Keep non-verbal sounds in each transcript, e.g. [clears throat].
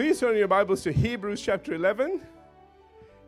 Please turn your Bibles to Hebrews chapter 11.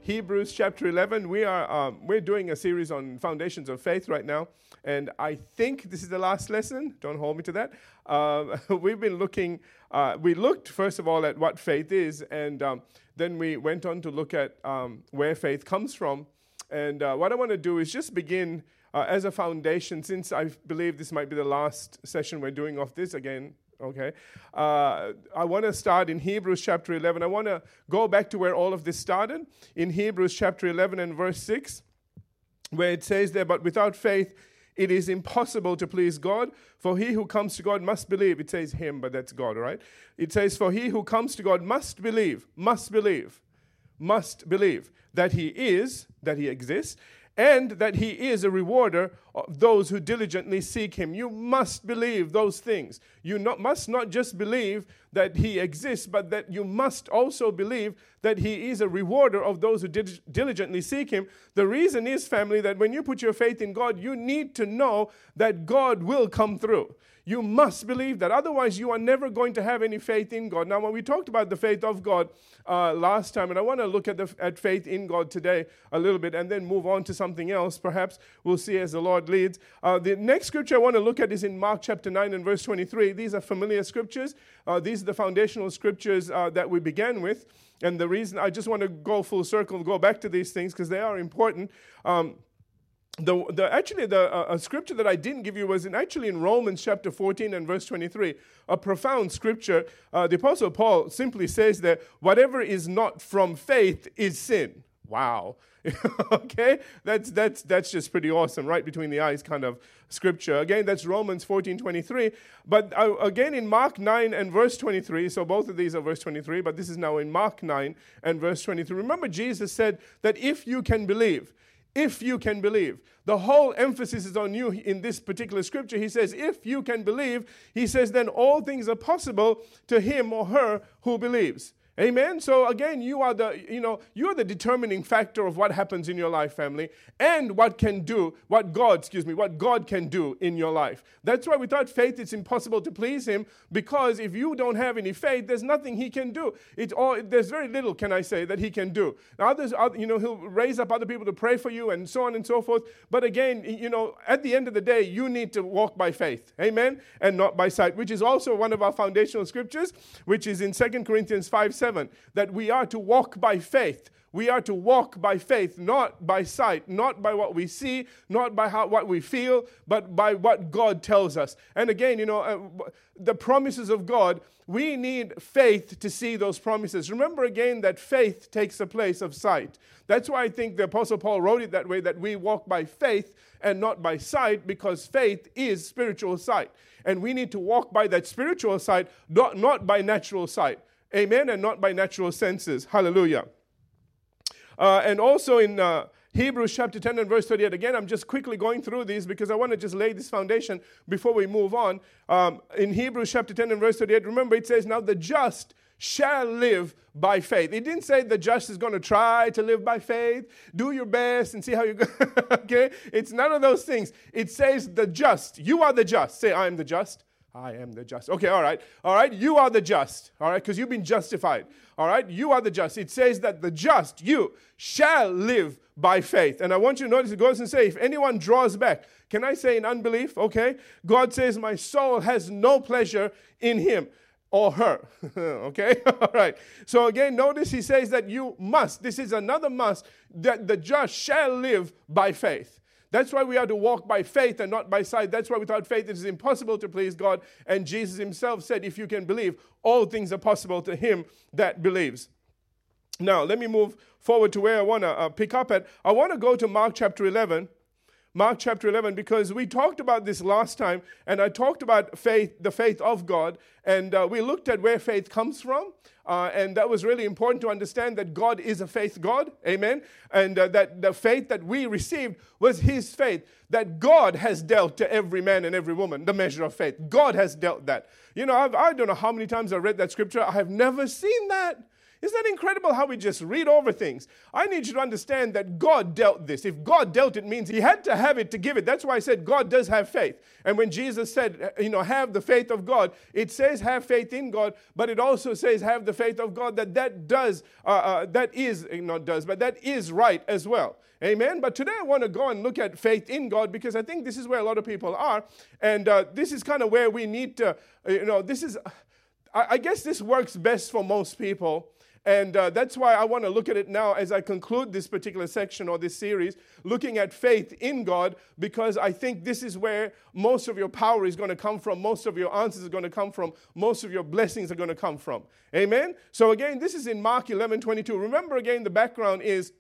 Hebrews chapter 11. We are um, we're doing a series on foundations of faith right now, and I think this is the last lesson. Don't hold me to that. Uh, [laughs] we've been looking. Uh, we looked first of all at what faith is, and um, then we went on to look at um, where faith comes from. And uh, what I want to do is just begin uh, as a foundation, since I believe this might be the last session we're doing of this again okay? Uh, I want to start in Hebrews chapter 11. I want to go back to where all of this started in Hebrews chapter 11 and verse 6, where it says there, But without faith, it is impossible to please God, for he who comes to God must believe. It says him, but that's God, right? It says, For he who comes to God must believe, must believe, must believe that he is, that he exists, and that he is a rewarder those who diligently seek him. You must believe those things. You not, must not just believe that he exists, but that you must also believe that he is a rewarder of those who diligently seek him. The reason is, family, that when you put your faith in God, you need to know that God will come through. You must believe that. Otherwise, you are never going to have any faith in God. Now, when we talked about the faith of God uh, last time, and I want to look at, the, at faith in God today a little bit and then move on to something else. Perhaps we'll see as the Lord leads. Uh, the next scripture I want to look at is in Mark chapter 9 and verse 23. These are familiar scriptures. Uh, these are the foundational scriptures uh, that we began with. And the reason I just want to go full circle, and go back to these things because they are important. Um, the, the, actually the uh, scripture that I didn't give you was in actually in Romans chapter 14 and verse 23, a profound scripture. Uh, the apostle Paul simply says that whatever is not from faith is sin. Wow. [laughs] okay? That's that's that's just pretty awesome, right between the eyes kind of scripture. Again, that's Romans 14, 23. But uh, again in Mark 9 and verse 23, so both of these are verse 23, but this is now in Mark 9 and verse 23. Remember Jesus said that if you can believe, if you can believe. The whole emphasis is on you in this particular scripture. He says, if you can believe, he says, then all things are possible to him or her who believes. Amen. So again, you are the, you know, you are the determining factor of what happens in your life, family, and what can do, what God, excuse me, what God can do in your life. That's why without faith it's impossible to please Him, because if you don't have any faith, there's nothing He can do. It's all there's very little, can I say, that He can do. Now others, you know, He'll raise up other people to pray for you and so on and so forth. But again, you know, at the end of the day, you need to walk by faith. Amen. And not by sight, which is also one of our foundational scriptures, which is in 2 Corinthians 5 7, that we are to walk by faith. We are to walk by faith, not by sight, not by what we see, not by how, what we feel, but by what God tells us. And again, you know, uh, the promises of God, we need faith to see those promises. Remember again that faith takes the place of sight. That's why I think the Apostle Paul wrote it that way that we walk by faith and not by sight, because faith is spiritual sight. And we need to walk by that spiritual sight, not, not by natural sight. Amen. And not by natural senses. Hallelujah. Uh, and also in uh, Hebrews chapter 10 and verse 38. Again, I'm just quickly going through these because I want to just lay this foundation before we move on. Um, in Hebrews chapter 10 and verse 38, remember it says, Now the just shall live by faith. It didn't say the just is going to try to live by faith, do your best and see how you go. [laughs] okay? It's none of those things. It says the just. You are the just. Say, I am the just. I am the just. Okay, all right. All right, you are the just. All right, because you've been justified. All right, you are the just. It says that the just, you, shall live by faith. And I want you to notice it goes and say, if anyone draws back, can I say in unbelief? Okay, God says, my soul has no pleasure in him or her. [laughs] okay? [laughs] All right. So again, notice he says that you must, this is another must, that the just shall live by faith. That's why we are to walk by faith and not by sight. That's why without faith it is impossible to please God. And Jesus himself said, if you can believe, all things are possible to him that believes. Now, let me move forward to where I want to uh, pick up at. I want to go to Mark chapter 11 Mark chapter 11 because we talked about this last time and I talked about faith, the faith of God, and uh, we looked at where faith comes from. Uh, and that was really important to understand that God is a faith God, amen. And uh, that the faith that we received was His faith, that God has dealt to every man and every woman the measure of faith. God has dealt that. You know, I've, I do not know how many times I read that scripture, I have never seen that Isn't that incredible how we just read over things? I need you to understand that God dealt this. If God dealt it means he had to have it to give it. That's why I said God does have faith. And when Jesus said, you know, have the faith of God, it says have faith in God, but it also says have the faith of God that that does, uh, uh, that is, not does, but that is right as well. Amen. But today I want to go and look at faith in God because I think this is where a lot of people are. And uh, this is kind of where we need to, uh, you know, this is, I guess this works best for most people. And uh, that's why I want to look at it now as I conclude this particular section or this series, looking at faith in God, because I think this is where most of your power is going to come from, most of your answers are going to come from, most of your blessings are going to come from. Amen? So again, this is in Mark 11 22. Remember again, the background is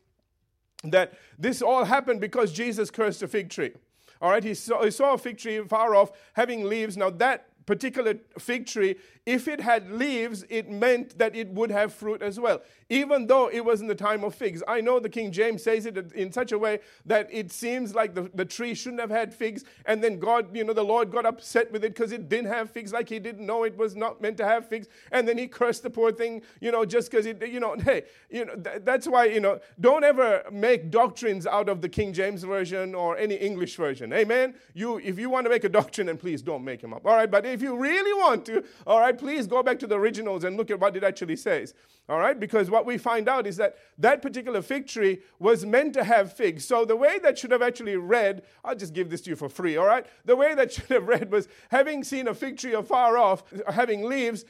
that this all happened because Jesus cursed a fig tree. All right, he saw, he saw a fig tree far off having leaves. Now, that particular fig tree, if it had leaves, it meant that it would have fruit as well, even though it was in the time of figs. I know the King James says it in such a way that it seems like the, the tree shouldn't have had figs, and then God, you know, the Lord got upset with it because it didn't have figs, like he didn't know it was not meant to have figs, and then he cursed the poor thing, you know, just because it, you know, [laughs] hey, you know, th- that's why, you know, don't ever make doctrines out of the King James Version or any English version. Amen? You, if you want to make a doctrine, then please don't make them up. All right, but if you really want to, all right, please go back to the originals and look at what it actually says. All right, because what we find out is that that particular fig tree was meant to have figs. So the way that should have actually read, I'll just give this to you for free, all right? The way that [laughs] should have read was having seen a fig tree afar off, having leaves,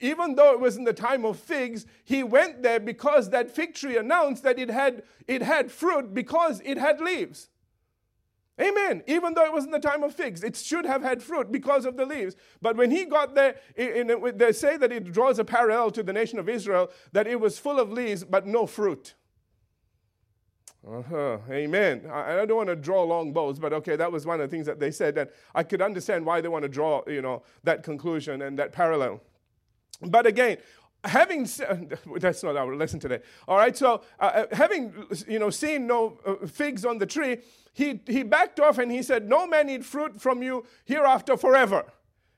even though it was in the time of figs, he went there because that fig tree announced that it had, it had fruit because it had leaves. Amen. Even though it was in the time of figs, it should have had fruit because of the leaves. But when he got there, in, in, they say that it draws a parallel to the nation of Israel, that it was full of leaves but no fruit. Uh-huh. Amen. I, I don't want to draw long bows, but okay, that was one of the things that they said, and I could understand why they want to draw, you know, that conclusion and that parallel. But again, having said [laughs] that's not our lesson today. All right so uh, uh, having you know seen no uh, figs on the tree he, he backed off and he said no man eat fruit from you hereafter forever.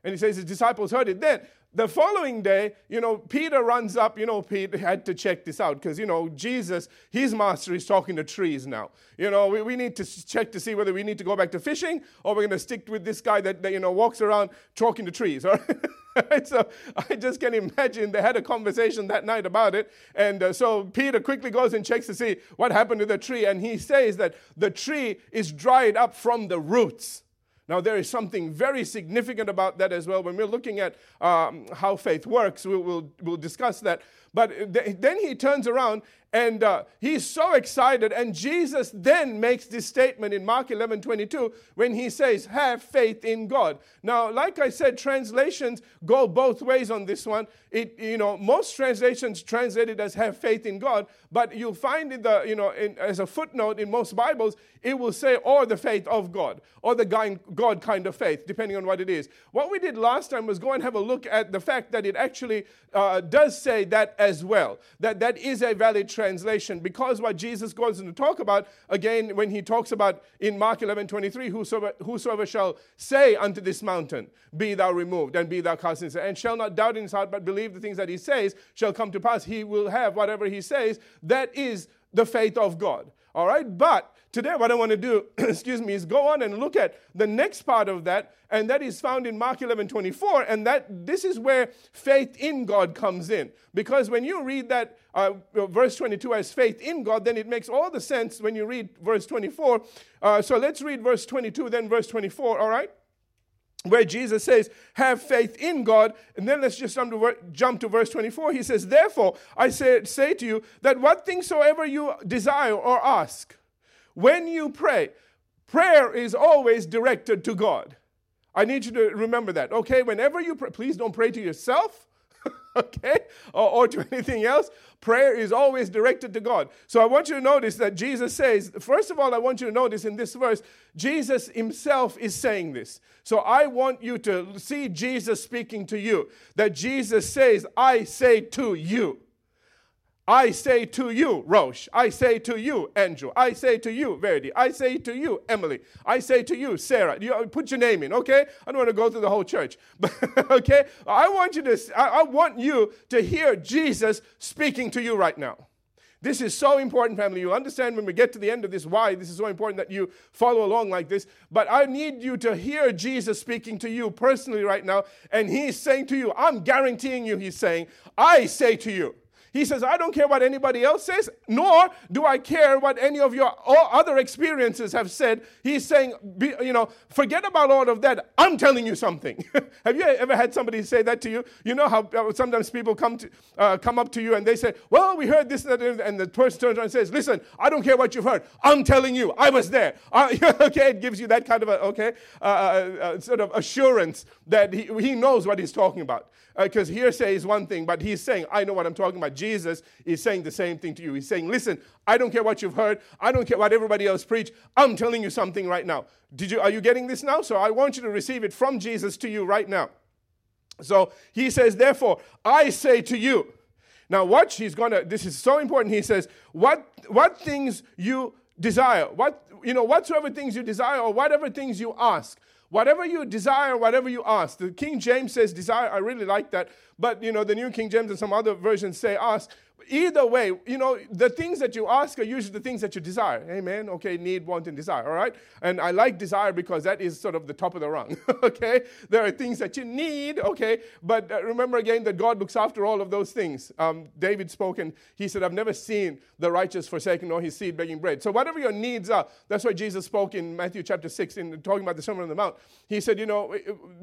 And he says his disciples heard it then the following day, you know, Peter runs up. You know, Peter had to check this out because, you know, Jesus, his master, is talking to trees now. You know, we, we need to check to see whether we need to go back to fishing or we're going to stick with this guy that, that, you know, walks around talking to trees. [laughs] All right? so I just can imagine they had a conversation that night about it. And uh, so Peter quickly goes and checks to see what happened to the tree. And he says that the tree is dried up from the roots. Now, there is something very significant about that as well. When we're looking at um, how faith works, we'll, we'll, we'll discuss that. But th- then he turns around and uh, he's so excited. And Jesus then makes this statement in Mark 11 22 when he says, Have faith in God. Now, like I said, translations go both ways on this one. It, you know, most translations translate it as have faith in God, but you'll find in the, you know, in, as a footnote in most Bibles, it will say, or the faith of God, or the God kind of faith, depending on what it is. What we did last time was go and have a look at the fact that it actually uh, does say that as well, that that is a valid translation translation because what Jesus goes on to talk about, again, when he talks about in Mark 11 23, whosoever, whosoever shall say unto this mountain, Be thou removed, and be thou cast into and shall not doubt in his heart, but believe the things that he says shall come to pass, he will have whatever he says. That is the faith of God. All right? But today, what I want to do, [clears throat] excuse me, is go on and look at the next part of that, and that is found in Mark 11 24. And that this is where faith in God comes in. Because when you read that uh, verse 22 as faith in God, then it makes all the sense when you read verse 24. Uh, so let's read verse 22, then verse 24, all right? where Jesus says, Have faith in God. And then let's just jump to verse 24. He says, Therefore, I say, say to you that what things soever you desire or ask, when you pray, prayer is always directed to God. I need you to remember that. Okay, whenever you pray, please don't pray to yourself. [laughs] okay, or, or, to anything else. Prayer is always directed to God. So I want you to notice that Jesus says, first of all, I want you to notice in this verse, Jesus himself is saying this. So I want you to see Jesus speaking to you. That Jesus says, I say to you. I say to you, Roche. I say to you, Andrew. I say to you, Verdi. I say to you, Emily. I say to you, Sarah. You uh, put your name in, okay? I don't want to go through the whole church, but [laughs] okay. I want you to. I, I want you to hear Jesus speaking to you right now. This is so important, family. You understand when we get to the end of this why this is so important that you follow along like this. But I need you to hear Jesus speaking to you personally right now. And he's saying to you, I'm guaranteeing you, he's saying, I say to you. He says, I don't care what anybody else says, nor do I care what any of your other experiences have said. He's saying, be, you know, forget about all of that. I'm telling you something. [laughs] have you ever had somebody say that to you? You know how sometimes people come, to, uh, come up to you and they say, Well, we heard this, and the person turns around and says, Listen, I don't care what you've heard. I'm telling you, I was there. [laughs] Uh, okay, it gives you that kind of a, okay, uh, uh, uh sort of assurance that he, he knows what he's talking about because uh, hearsay is one thing, but he's saying, I know what I'm talking about. Jesus is saying the same thing to you. He's saying, listen, I don't care what you've heard. I don't care what everybody else preach. I'm telling you something right now. Did you, are you getting this now? So I want you to receive it from Jesus to you right now. So he says, therefore, I say to you. Now watch, he's gonna, this is so important. He says, what, what things you desire, what, you know, whatsoever things you desire or whatever things you ask. Whatever you desire, whatever you ask. The King James says desire. I really like that. But, you know, the New King James and some other versions say ask either way, you know, the things that you ask are usually the things that you desire. Amen. Okay, need, want, and desire. All right. And I like desire because that is sort of the top of the rung. [laughs] okay. There are things that you need. Okay. But uh, remember again that God looks after all of those things. Um, David spoke and he said, I've never seen the righteous forsaken nor his seed begging bread. So whatever your needs are, that's why Jesus spoke in Matthew chapter 6 in talking about the Sermon on the Mount. He said, you know,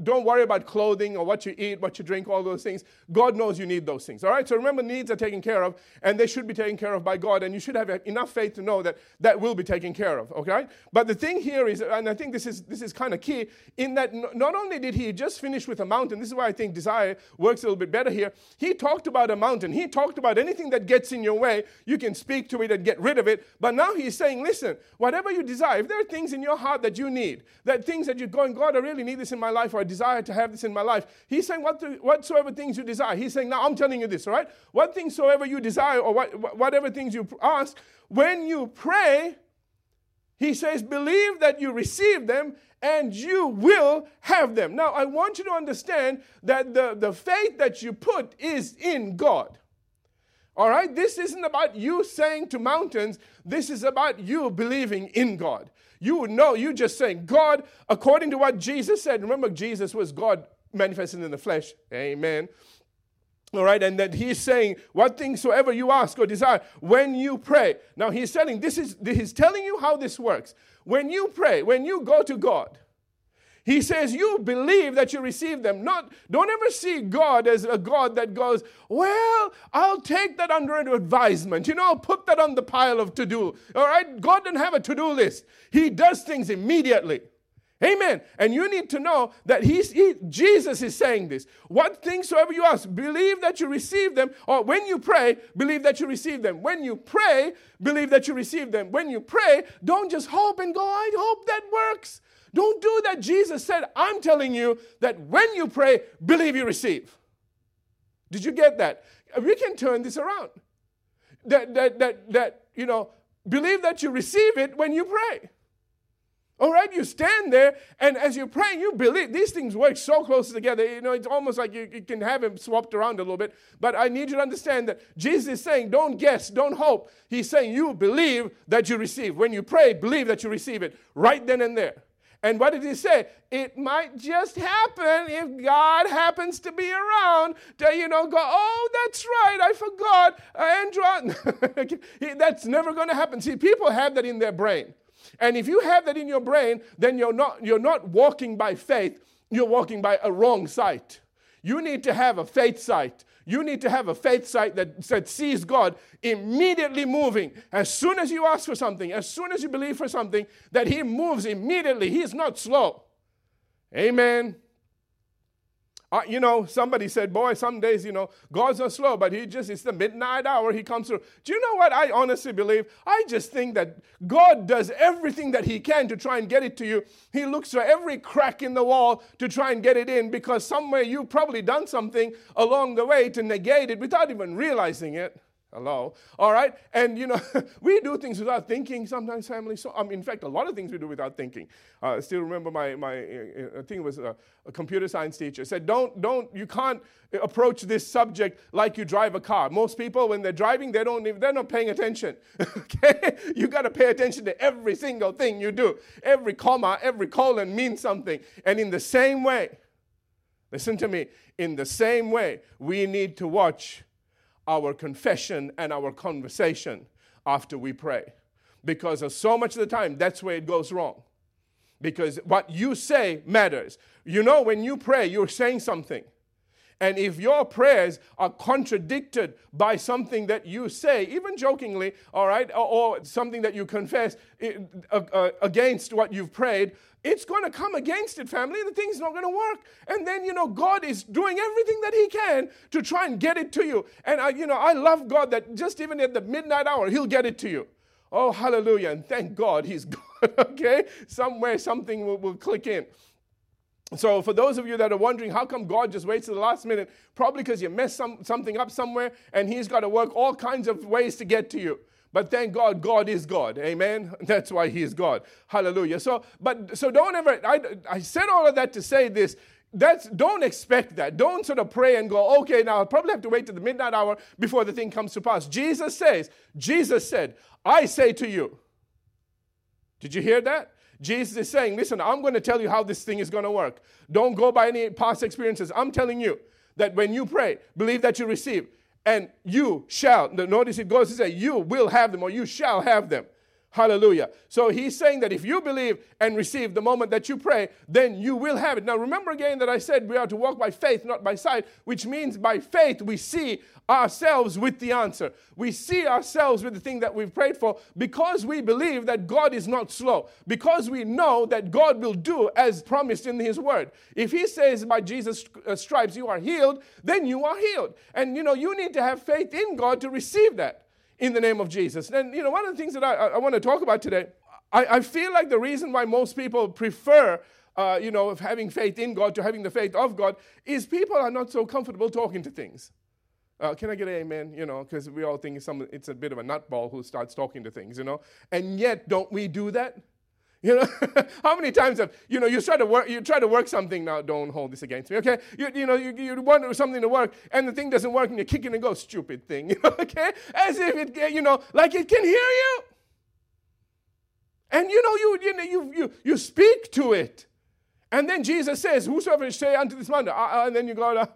don't worry about clothing or what you eat, what you drink, all those things. God knows you need those things. All right. So remember, needs are taken care of of, and they should be taken care of by God. And you should have enough faith to know that that will be taken care of. Okay? But the thing here is, and I think this is this is kind of key, in that not only did he just finish with a mountain, this is why I think desire works a little bit better here. He talked about a mountain. He talked about anything that gets in your way, you can speak to it and get rid of it. But now he's saying, listen, whatever you desire, if there are things in your heart that you need, that things that you're going, God, I really need this in my life, or I desire to have this in my life. He's saying, what whatsoever things you desire. He's saying, now I'm telling you this, all right? What things soever you desire or what, whatever things you ask, when you pray, he says, believe that you receive them and you will have them. Now, I want you to understand that the, the faith that you put is in God. All right? This isn't about you saying to mountains, this is about you believing in God. You know, you just saying, God, according to what Jesus said, remember, Jesus was God manifested in the flesh. Amen. All right, and that he's saying, What things soever you ask or desire when you pray. Now he's telling this is he's telling you how this works. When you pray, when you go to God, he says you believe that you receive them. Not don't ever see God as a God that goes, Well, I'll take that under advisement. You know, I'll put that on the pile of to-do. All right? God doesn't have a to-do list. He does things immediately. Amen. And you need to know that he's, he, Jesus is saying this. What things soever you ask, believe that you receive them. Or when you pray, believe that you receive them. When you pray, believe that you receive them. When you pray, don't just hope and go, I hope that works. Don't do that. Jesus said, I'm telling you that when you pray, believe you receive. Did you get that? We can turn this around. That, that, that, that, you know, believe that you receive it when you pray. All right, you stand there, and as you're praying, you believe these things work so close together. You know, it's almost like you, you, can have them swapped around a little bit. But I need you to understand that Jesus is saying, don't guess, don't hope. He's saying, you believe that you receive. When you pray, believe that you receive it right then and there. And what did he say? It might just happen if God happens to be around to, you know, go, oh, that's right, I forgot. Uh, Andrew, [laughs] that's never going to happen. See, people have that in their brain. And if you have that in your brain, then you're not, you're not walking by faith, you're walking by a wrong sight. You need to have a faith sight. You need to have a faith sight that, that sees God immediately moving. As soon as you ask for something, as soon as you believe for something, that He moves immediately. He's not slow. Amen. Uh, you know, somebody said, boy, some days, you know, God's not slow, but he just, it's the midnight hour, he comes through. Do you know what I honestly believe? I just think that God does everything that he can to try and get it to you. He looks for every crack in the wall to try and get it in because somewhere you've probably done something along the way to negate it without even realizing it. Hello. All right. And, you know, [laughs] we do things without thinking sometimes, family. So, um, in fact, a lot of things we do without thinking. Uh, I still remember my, my uh, I think it was a, a, computer science teacher said, don't, don't, you can't approach this subject like you drive a car. Most people, when they're driving, they don't even, they're not paying attention. [laughs] okay? You got to pay attention to every single thing you do. Every comma, every colon means something. And in the same way, listen to me, in the same way, we need to watch our confession and our conversation after we pray. Because so much of the time, that's where it goes wrong. Because what you say matters. You know, when you pray, you're saying something. And if your prayers are contradicted by something that you say, even jokingly, all right, or, or something that you confess uh, uh, against what you've prayed, it's going to come against it, family, and the thing's not going to work. And then, you know, God is doing everything that He can to try and get it to you. And, I, you know, I love God that just even at the midnight hour, He'll get it to you. Oh, hallelujah. And thank God He's [laughs] God, okay? Somewhere something will, will click in. So, for those of you that are wondering, how come God just waits to the last minute? Probably because you messed some, something up somewhere and He's got to work all kinds of ways to get to you. But thank God, God is God. Amen. [laughs] That's why He is God. Hallelujah. So, but so don't ever. I, I said all of that to say this. That's don't expect that. Don't sort of pray and go, okay, now I'll probably have to wait to the midnight hour before the thing comes to pass. Jesus says, Jesus said, I say to you. Did you hear that? Jesus is saying, listen, I'm going to tell you how this thing is going to work. Don't go by any past experiences. I'm telling you that when you pray, believe that you receive and you shall. Notice it goes to say, you will have them or you shall have them. Hallelujah. So he's saying that if you believe and receive the moment that you pray, then you will have it. Now, remember again that I said we are to walk by faith, not by sight, which means by faith we see ourselves with the answer. We see ourselves with the thing that we've prayed for because we believe that God is not slow, because we know that God will do as promised in His Word. If He says by Jesus' uh, stripes you are healed, then you are healed. And you know, you need to have faith in God to receive that in the name of Jesus. And, you know, one of the things that I, I want to talk about today, I, I, feel like the reason why most people prefer, uh, you know, having faith in God to having the faith of God is people are not so comfortable talking to things. Uh, can I get an amen? You know, because we all think some, it's a bit of a nutball who starts talking to things, you know. And yet, don't we do that? You know, [laughs] how many times have you know you try to work you try to work something now? Don't hold this against me, okay? You, you know you, you want something to work and the thing doesn't work and you kick it and go stupid thing, [laughs] okay? As if it you know like it can hear you, and you know you you you you, you speak to it, and then Jesus says, "Whosoever say unto this mountain," uh, uh, and then you go, I,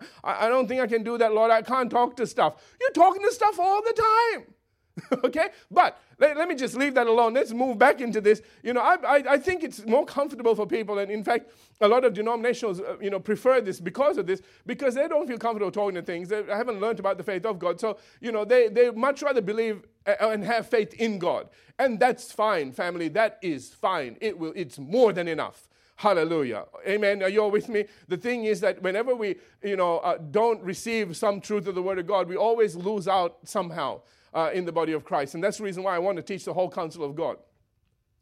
"I don't think I can do that, Lord. I can't talk to stuff." You're talking to stuff all the time. [laughs] okay? But let, let, me just leave that alone. Let's move back into this. You know, I, I, I, think it's more comfortable for people, and in fact, a lot of denominations, uh, you know, prefer this because of this, because they don't feel comfortable talking to things. They haven't learned about the faith of God. So, you know, they, they much rather believe uh, and have faith in God. And that's fine, family. That is fine. It will, it's more than enough. Hallelujah. Amen. Are you all with me? The thing is that whenever we, you know, uh, don't receive some truth of the Word of God, we always lose out somehow uh, in the body of Christ. And that's the reason why I want to teach the whole counsel of God.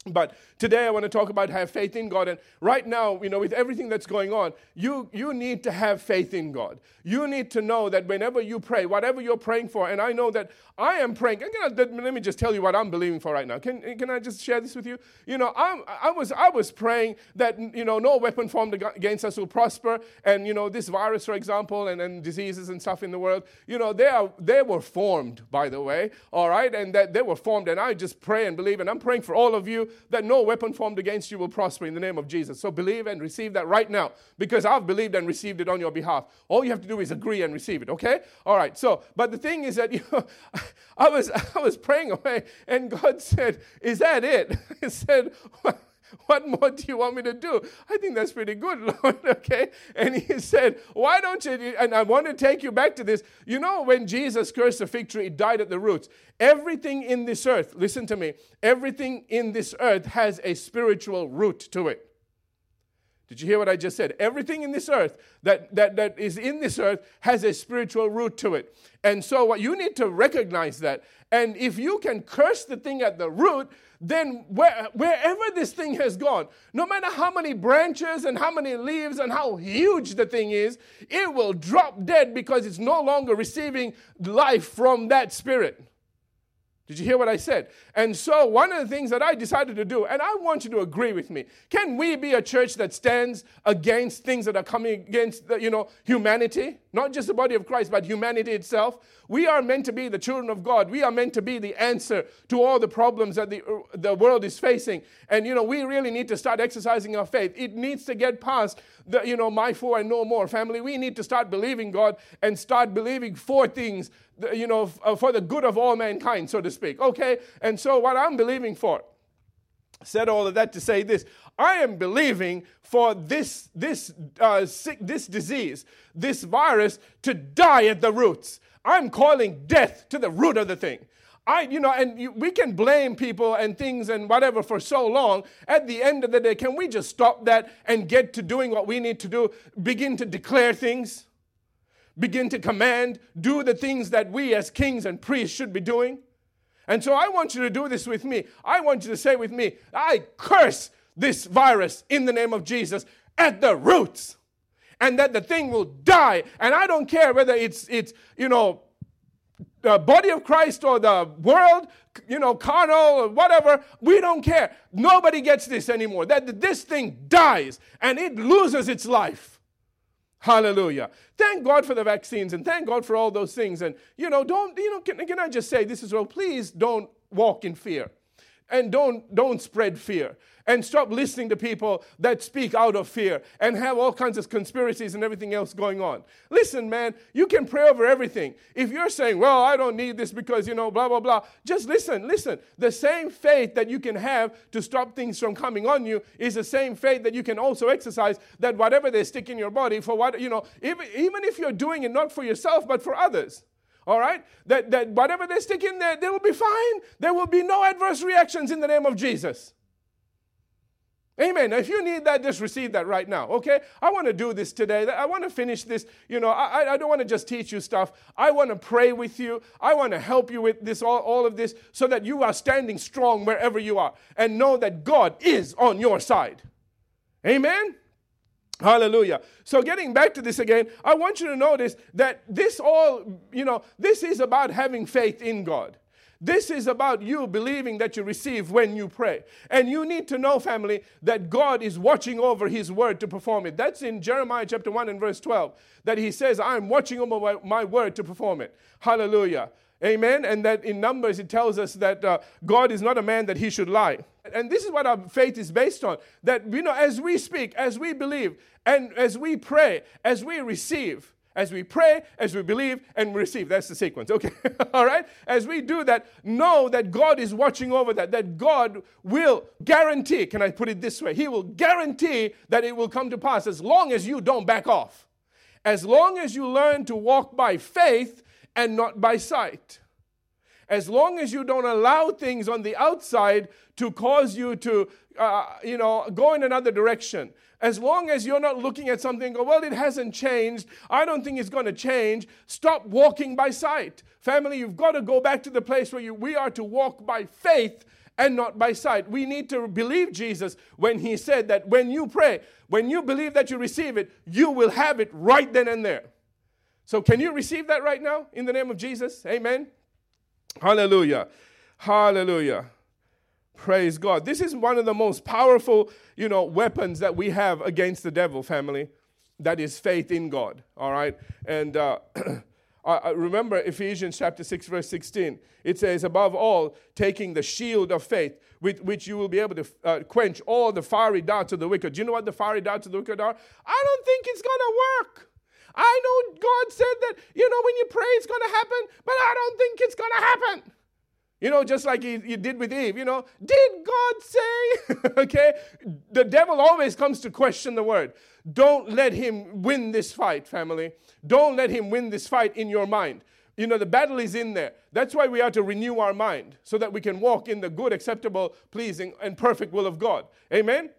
But today I want to talk about have faith in God. And right now, you know, with everything that's going on, you, you need to have faith in God. You need to know that whenever you pray, whatever you're praying for, and I know that I am praying. let me just tell you what I'm believing for right now. Can, can I just share this with you? You know, I'm, I, was, I was praying that, you know, no weapon formed against us will prosper. And, you know, this virus, for example, and, and diseases and stuff in the world, you know, they, are, they were formed, by the way, all right? And that they were formed. And I just pray and believe. And I'm praying for all of you that no weapon formed against you will prosper in the name of Jesus. So believe and receive that right now because I've believed and received it on your behalf. All you have to do is agree and receive it, okay? All right. So, but the thing is that [laughs] you know, I was I was praying away and God said, "Is that it?" [laughs] He said, [laughs] what more do you want me to do? I think that's pretty good, [laughs] Lord. Okay. And he said, Why don't you? And I want to take you back to this. You know, when Jesus cursed the fig tree, it died at the roots. Everything in this earth, listen to me, everything in this earth has a spiritual root to it. Did you hear what I just said? Everything in this earth that, that, that is in this earth has a spiritual root to it. And so what you need to recognize that. And if you can curse the thing at the root, then where, wherever this thing has gone, no matter how many branches and how many leaves and how huge the thing is, it will drop dead because it's no longer receiving life from that spirit. Did you hear what I said? And so, one of the things that I decided to do, and I want you to agree with me, can we be a church that stands against things that are coming against, the, you know, humanity? Not just the body of Christ, but humanity itself. We are meant to be the children of God. We are meant to be the answer to all the problems that the, uh, the world is facing. And, you know, we really need to start exercising our faith. It needs to get past the, you know, my four and no more family. We need to start believing God and start believing for things, you know, uh, for the good of all mankind, so to speak. Okay? And so, what I'm believing for, said all of that to say this I am believing for this, this, uh, sick, this disease, this virus to die at the roots. I'm calling death to the root of the thing. I, you know, and you, we can blame people and things and whatever for so long. At the end of the day, can we just stop that and get to doing what we need to do? Begin to declare things, begin to command, do the things that we as kings and priests should be doing. And so I want you to do this with me. I want you to say with me, I curse this virus in the name of Jesus at the roots. And that the thing will die. And I don't care whether it's, it's you know, the body of Christ or the world, you know, carnal or whatever, we don't care. Nobody gets this anymore. That this thing dies and it loses its life. Hallelujah. Thank God for the vaccines and thank God for all those things. And, you know, don't, you know, can, can I just say this as well? Please don't walk in fear and don't, don't spread fear and stop listening to people that speak out of fear and have all kinds of conspiracies and everything else going on. Listen, man, you can pray over everything. If you're saying, well, I don't need this because, you know, blah, blah, blah, just listen, listen. The same faith that you can have to stop things from coming on you is the same faith that you can also exercise that whatever they stick in your body, for what, you know, even, even if you're doing it not for yourself, but for others. All right? That, that whatever they stick in there, they will be fine. There will be no adverse reactions in the name of Jesus. Amen. If you need that, just receive that right now, okay? I want to do this today. I want to finish this. You know, I, I don't want to just teach you stuff. I want to pray with you. I want to help you with this, all, all of this, so that you are standing strong wherever you are and know that God is on your side. Amen. Hallelujah. So, getting back to this again, I want you to notice that this all, you know, this is about having faith in God. This is about you believing that you receive when you pray. And you need to know, family, that God is watching over His word to perform it. That's in Jeremiah chapter 1 and verse 12, that He says, I'm watching over my, word to perform it. Hallelujah. Amen. And that in Numbers it tells us that uh, God is not a man that he should lie. And this is what our faith is based on. That, you know, as we speak, as we believe, and as we pray, as we receive, as we pray, as we believe, and receive. That's the sequence. Okay. [laughs] All right? As we do that, know that God is watching over that, that God will guarantee, can I put it this way? He will guarantee that it will come to pass as long as you don't back off. As long as you learn to walk by faith and not by sight. As long as you don't allow things on the outside to cause you to, uh, you know, go in another direction as long as you're not looking at something, go, well, it hasn't changed. I don't think it's going to change. Stop walking by sight. Family, you've got to go back to the place where you, we are to walk by faith and not by sight. We need to believe Jesus when he said that when you pray, when you believe that you receive it, you will have it right then and there. So, can you receive that right now in the name of Jesus? Amen. Hallelujah. Hallelujah. Praise God. This is one of the most powerful, you know, weapons that we have against the devil, family. That is faith in God. All right. And uh, [clears throat] I remember Ephesians chapter 6, verse 16. It says, above all, taking the shield of faith, with which you will be able to uh, quench all the fiery darts of the wicked. Do you know what the fiery darts of the wicked are? I don't think it's going to work. I know God said that, you know, when you pray, it's going to happen, but I don't think it's going to happen. You know, just like you, you did with Eve, you know, did God say? [laughs] okay? The devil always comes to question the word. Don't let him win this fight, family. Don't let him win this fight in your mind. You know, the battle is in there. That's why we are to renew our mind so that we can walk in the good, acceptable, pleasing, and perfect will of God. Amen?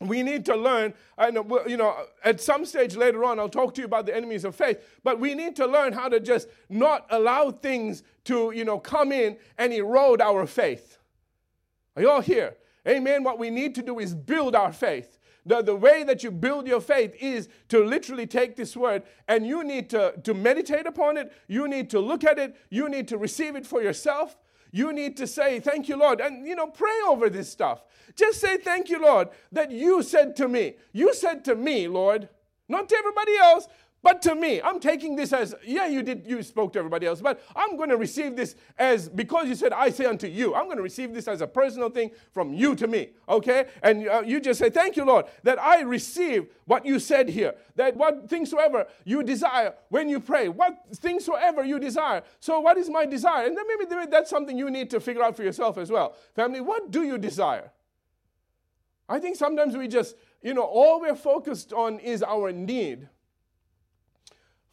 we need to learn and you know at some stage later on i'll talk to you about the enemies of faith but we need to learn how to just not allow things to you know come in and erode our faith are you all here amen what we need to do is build our faith the, the way that you build your faith is to literally take this word and you need to, to meditate upon it you need to look at it you need to receive it for yourself you need to say, Thank you, Lord. And, you know, pray over this stuff. Just say, Thank you, Lord, that you said to me. You said to me, Lord, not to everybody else, but to me, I'm taking this as, yeah, you did, you spoke to everybody else, but I'm going to receive this as, because you said, I say unto you, I'm going to receive this as a personal thing from you to me, okay? And uh, you just say, thank you, Lord, that I receive what you said here, that what things soever you desire when you pray, what things soever you desire. So what is my desire? And then maybe that's something you need to figure out for yourself as well. Family, what do you desire? I think sometimes we just, you know, all we're focused on is our need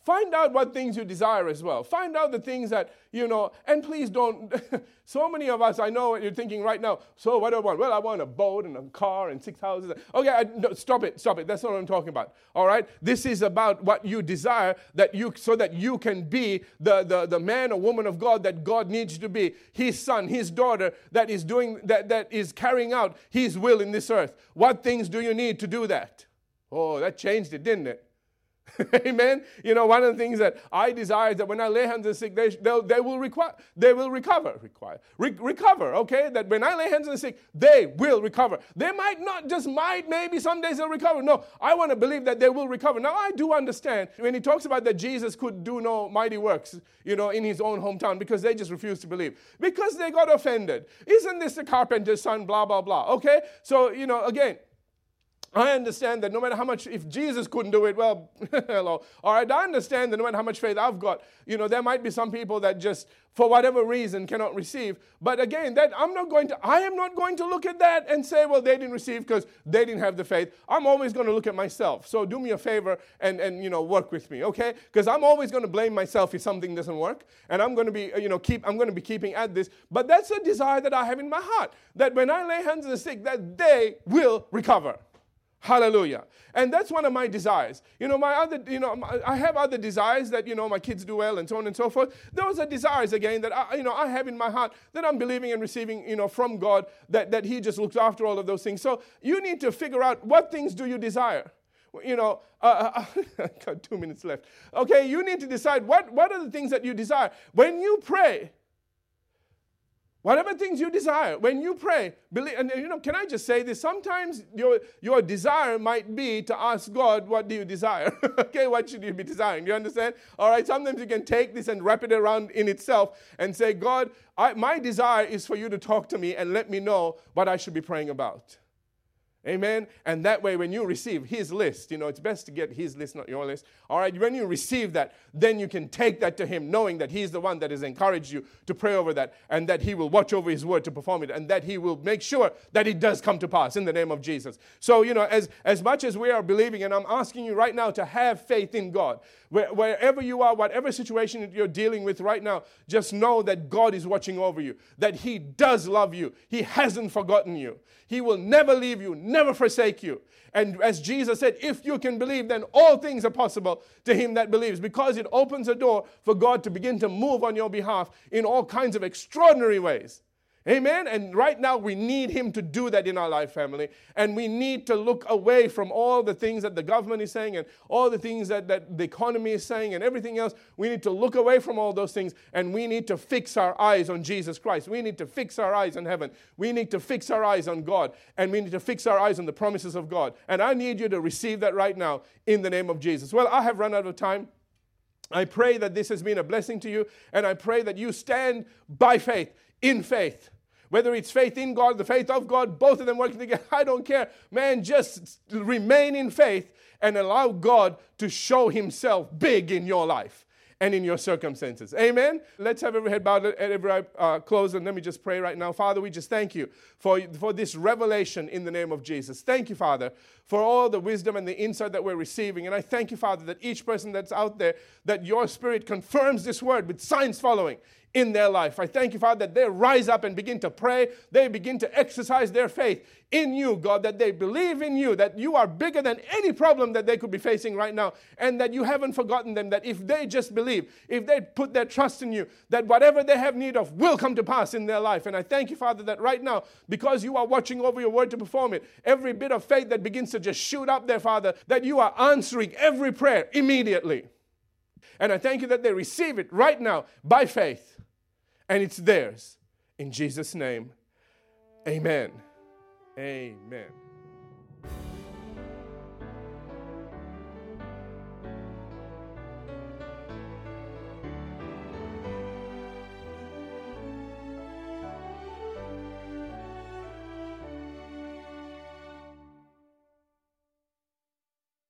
Find out what things you desire as well. Find out the things that, you know, and please don't. [laughs] so many of us, I know what you're thinking right now. So, what do I want? Well, I want a boat and a car and six houses. Okay, I, no, stop it, stop it. That's not what I'm talking about. All right? This is about what you desire that you, so that you can be the, the, the man or woman of God that God needs to be. His son, his daughter that is doing, that, that is carrying out his will in this earth. What things do you need to do that? Oh, that changed it, didn't it? [laughs] Amen. You know, one of the things that I desire is that when I lay hands on the sick, they, they will require, they will recover. Require, re- recover. Okay, that when I lay hands on the sick, they will recover. They might not just might, maybe some days they'll recover. No, I want to believe that they will recover. Now I do understand when he talks about that Jesus could do no mighty works, you know, in his own hometown because they just refused to believe because they got offended. Isn't this the carpenter's son? Blah blah blah. Okay, so you know, again I understand that no matter how much, if Jesus couldn't do it, well, [laughs] hello. All right, I understand that no matter how much faith I've got, you know, there might be some people that just, for whatever reason, cannot receive. But again, that I'm not going to, I am not going to look at that and say, well, they didn't receive because they didn't have the faith. I'm always going to look at myself. So do me a favor and, and you know, work with me, okay? Because I'm always going to blame myself if something doesn't work. And I'm going to be, you know, keep, I'm going to be keeping at this. But that's a desire that I have in my heart, that when I lay hands on the sick, that they will recover. Hallelujah. And that's one of my desires. You know, my other, you know, I have other desires that, you know, my kids do well and so on and so forth. Those are desires, again, that, I, you know, I have in my heart that I'm believing and receiving, you know, from God, that, that He just looks after all of those things. So you need to figure out what things do you desire? You know, uh, [laughs] I got two minutes left. Okay, you need to decide what, what are the things that you desire. When you pray, Whatever things you desire, when you pray, believe, and you know, can I just say this? Sometimes your, your desire might be to ask God, what do you desire? [laughs] okay, what should you be desiring? You understand? All right, sometimes you can take this and wrap it around in itself and say, God, I, my desire is for you to talk to me and let me know what I should be praying about. Amen. And that way, when you receive his list, you know, it's best to get his list, not your list. All right. When you receive that, then you can take that to him, knowing that he's the one that has encouraged you to pray over that, and that he will watch over his word to perform it, and that he will make sure that it does come to pass in the name of Jesus. So, you know, as, as much as we are believing, and I'm asking you right now to have faith in God, where, wherever you are, whatever situation you're dealing with right now, just know that God is watching over you, that he does love you, he hasn't forgotten you, he will never leave you never forsake you. And as Jesus said, if you can believe, then all things are possible to him that believes, because it opens a door for God to begin to move on your behalf in all kinds of extraordinary ways. Amen. And right now, we need Him to do that in our life, family. And we need to look away from all the things that the government is saying and all the things that, that the economy is saying and everything else. We need to look away from all those things and we need to fix our eyes on Jesus Christ. We need to fix our eyes on heaven. We need to fix our eyes on God. And we need to fix our eyes on the promises of God. And I need you to receive that right now in the name of Jesus. Well, I have run out of time. I pray that this has been a blessing to you, and I pray that you stand by faith, in faith. Whether it's faith in God, the faith of God, both of them working together, [laughs] I don't care. Man, just remain in faith and allow God to show Himself big in your life and in your circumstances. Amen. Let's have every head bowed and every uh, closed, and let me just pray right now. Father, we just thank you for, for this revelation in the name of Jesus. Thank you, Father, for all the wisdom and the insight that we're receiving. And I thank you, Father, that each person that's out there, that your Spirit confirms this word with signs following in their life. I thank you, Father, that they rise up and begin to pray. They begin to exercise their faith in you, God, that they believe in you, that you are bigger than any problem that they could be facing right now, and that you haven't forgotten them, that if they just believe, if they put their trust in you, that whatever they have need of will come to pass in their life. And I thank you, Father, that right now, because you are watching over your word to perform it, every bit of faith that begins to just shoot up there, Father, that you are answering every prayer immediately. And I thank you that they receive it right now by faith and it's theirs. In Jesus' name, amen. Amen.